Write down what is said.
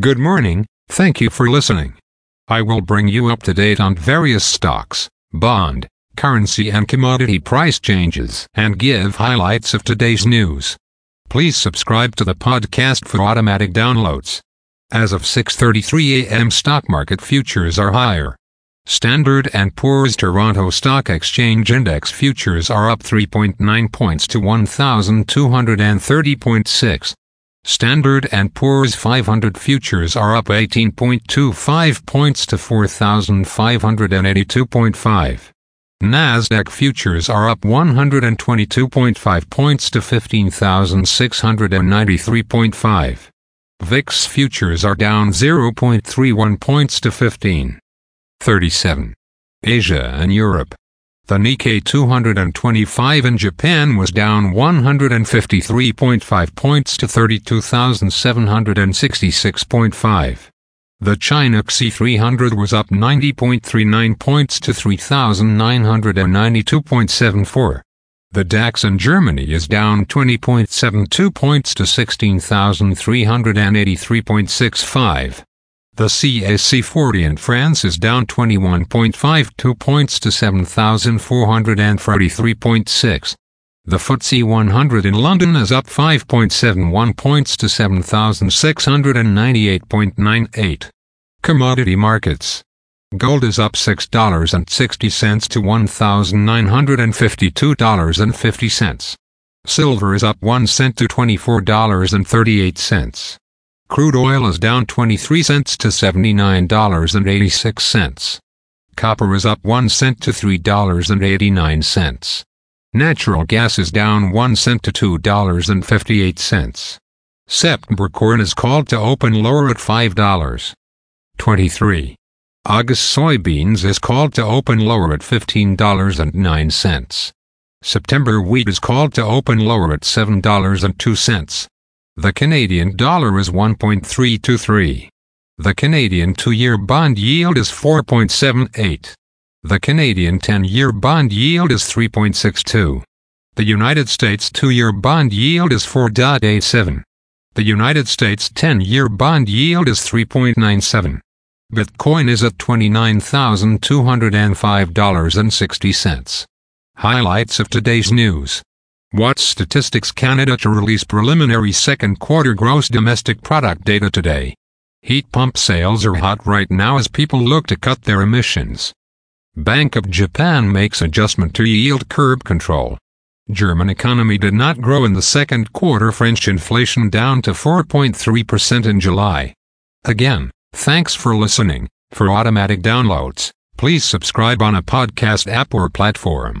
Good morning, thank you for listening. I will bring you up to date on various stocks, bond, currency and commodity price changes and give highlights of today's news. Please subscribe to the podcast for automatic downloads. As of 6:33 a.m. stock market futures are higher. Standard & Poor's Toronto Stock Exchange Index futures are up 3.9 points to 1230.6. Standard & Poor's 500 futures are up 18.25 points to 4582.5. Nasdaq futures are up 122.5 points to 15,693.5. VIX futures are down 0.31 points to 15.37. Asia and Europe. The Nikkei 225 in Japan was down 153.5 points to 32,766.5. The China CSI 300 was up 90.39 points to 3,992.74. The DAX in Germany is down 20.72 points to 16,383.65. The CAC 40 in France is down 21.52 points to 7,443.6. The FTSE 100 in London is up 5.71 points to 7,698.98. Commodity markets. Gold is up $6.60 to $1,952.50. Silver is up 1 cent to $24.38. Crude oil is down 23 cents to $79.86. Copper is up 1 cent to $3.89. Natural gas is down 1 cent to $2.58. September corn is called to open lower at $5. 23. August soybeans is called to open lower at $15.09. September wheat is called to open lower at $7.02. The Canadian dollar is 1.323. The Canadian two-year bond yield is 4.78. The Canadian 10-year bond yield is 3.62. The United States two-year bond yield is 4.87. The United States 10-year bond yield is 3.97. Bitcoin is at $29,205.60. Highlights of today's news. Watch Statistics Canada to release preliminary second quarter gross domestic product data today. Heat pump sales are hot right now as people look to cut their emissions. Bank of Japan makes adjustment to yield curve control. German economy did not grow in the second quarter. French inflation down to 4.3% in July. Again, thanks for listening. For automatic downloads, please subscribe on a podcast app or platform.